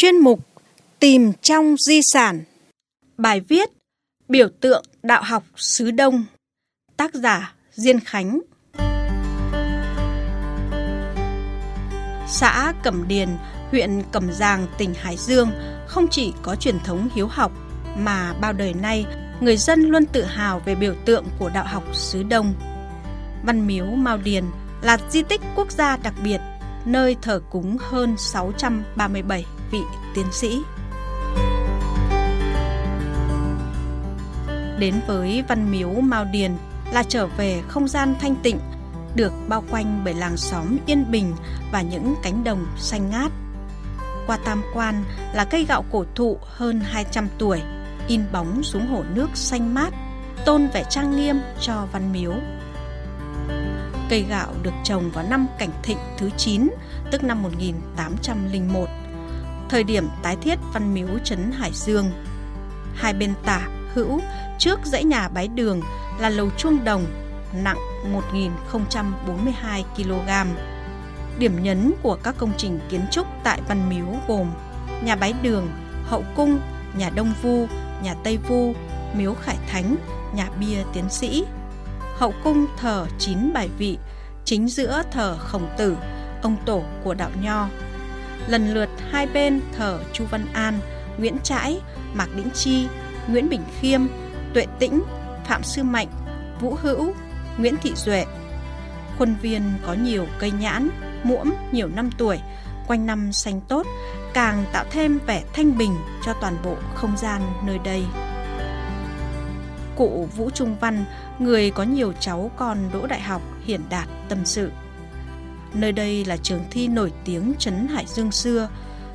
Chuyên mục Tìm trong di sản. Bài viết Biểu tượng đạo học xứ Đông. Tác giả Diên Khánh. Xã Cẩm Điền, huyện Cẩm Giàng, tỉnh Hải Dương không chỉ có truyền thống hiếu học mà bao đời nay người dân luôn tự hào về biểu tượng của đạo học xứ Đông. Văn miếu Mao Điền là di tích quốc gia đặc biệt, nơi thờ cúng hơn 637 vị tiến sĩ. Đến với Văn miếu Mao Điền là trở về không gian thanh tịnh, được bao quanh bởi làng xóm yên bình và những cánh đồng xanh ngát. Qua tam quan là cây gạo cổ thụ hơn 200 tuổi, in bóng xuống hồ nước xanh mát, tôn vẻ trang nghiêm cho văn miếu. Cây gạo được trồng vào năm Cảnh Thịnh thứ 9, tức năm 1801, thời điểm tái thiết văn miếu trấn Hải Dương. Hai bên tả, hữu, trước dãy nhà bái đường là lầu chuông đồng, nặng 1.042 kg. Điểm nhấn của các công trình kiến trúc tại Văn Miếu gồm nhà bái đường, hậu cung, nhà Đông Vu, nhà Tây Vu, miếu Khải Thánh, nhà bia tiến sĩ. Hậu cung thờ chín bài vị, chính giữa thờ Khổng Tử, ông tổ của đạo Nho. Lần lượt hai bên thờ Chu Văn An, Nguyễn Trãi, Mạc Đĩnh Chi, Nguyễn Bình Khiêm, Tuệ Tĩnh, Phạm Sư Mạnh, Vũ Hữu, Nguyễn Thị Duệ. Khuôn viên có nhiều cây nhãn, muỗm nhiều năm tuổi, quanh năm xanh tốt, càng tạo thêm vẻ thanh bình cho toàn bộ không gian nơi đây. Cụ Vũ Trung Văn, người có nhiều cháu con đỗ đại học hiển đạt tâm sự. Nơi đây là trường thi nổi tiếng Trấn Hải Dương xưa,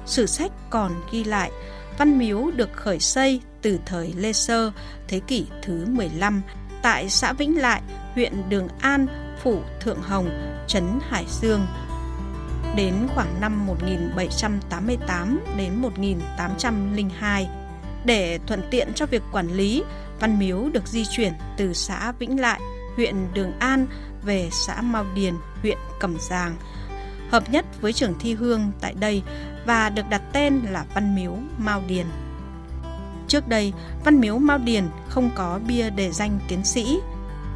sử sách còn ghi lại Văn Miếu được khởi xây từ thời Lê Sơ, thế kỷ thứ 15 tại xã Vĩnh Lại, huyện Đường An, phủ Thượng Hồng, Trấn Hải Dương, đến khoảng năm 1788 đến 1802. Để thuận tiện cho việc quản lý, Văn Miếu được di chuyển từ xã Vĩnh Lại, huyện Đường An về xã Mao Điền, huyện Cẩm Giàng, hợp nhất với trường thi hương tại đây và được đặt tên là Văn Miếu Mao Điền. Trước đây, Văn Miếu Mao Điền không có bia đề danh tiến sĩ.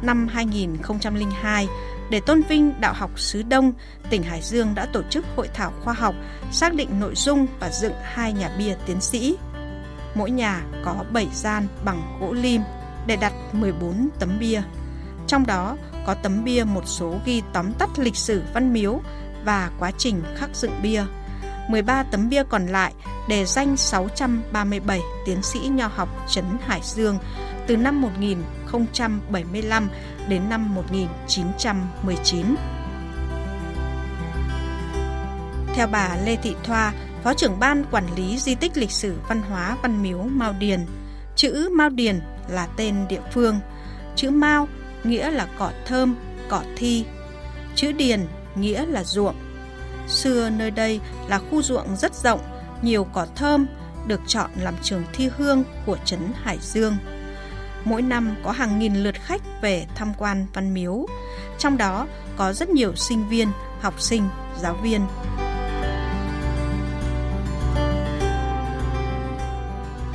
Năm 2002, để tôn vinh đạo học xứ Đông, tỉnh Hải Dương đã tổ chức hội thảo khoa học, xác định nội dung và dựng hai nhà bia tiến sĩ. Mỗi nhà có 7 gian bằng gỗ lim để đặt 14 tấm bia. Trong đó có tấm bia một số ghi tóm tắt lịch sử văn miếu và quá trình khắc dựng bia. 13 tấm bia còn lại đề danh 637 tiến sĩ nho học Trấn Hải Dương từ năm 1075 đến năm 1919. Theo bà Lê Thị Thoa, Phó trưởng ban quản lý di tích lịch sử văn hóa Văn Miếu Mao Điền, chữ Mao Điền là tên địa phương, chữ Mao nghĩa là cỏ thơm, cỏ thi, chữ Điền nghĩa là ruộng. Xưa nơi đây là khu ruộng rất rộng, nhiều cỏ thơm, được chọn làm trường thi hương của trấn Hải Dương. Mỗi năm có hàng nghìn lượt khách về tham quan văn miếu, trong đó có rất nhiều sinh viên, học sinh, giáo viên.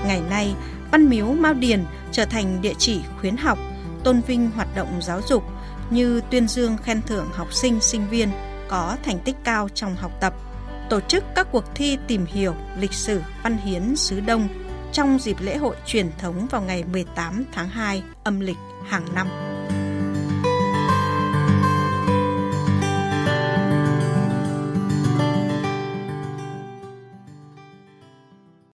Ngày nay, Văn Miếu Mao Điền trở thành địa chỉ khuyến học, tôn vinh hoạt động giáo dục như tuyên dương khen thưởng học sinh, sinh viên có thành tích cao trong học tập, tổ chức các cuộc thi tìm hiểu lịch sử văn hiến xứ Đông trong dịp lễ hội truyền thống vào ngày 18 tháng 2 âm lịch hàng năm.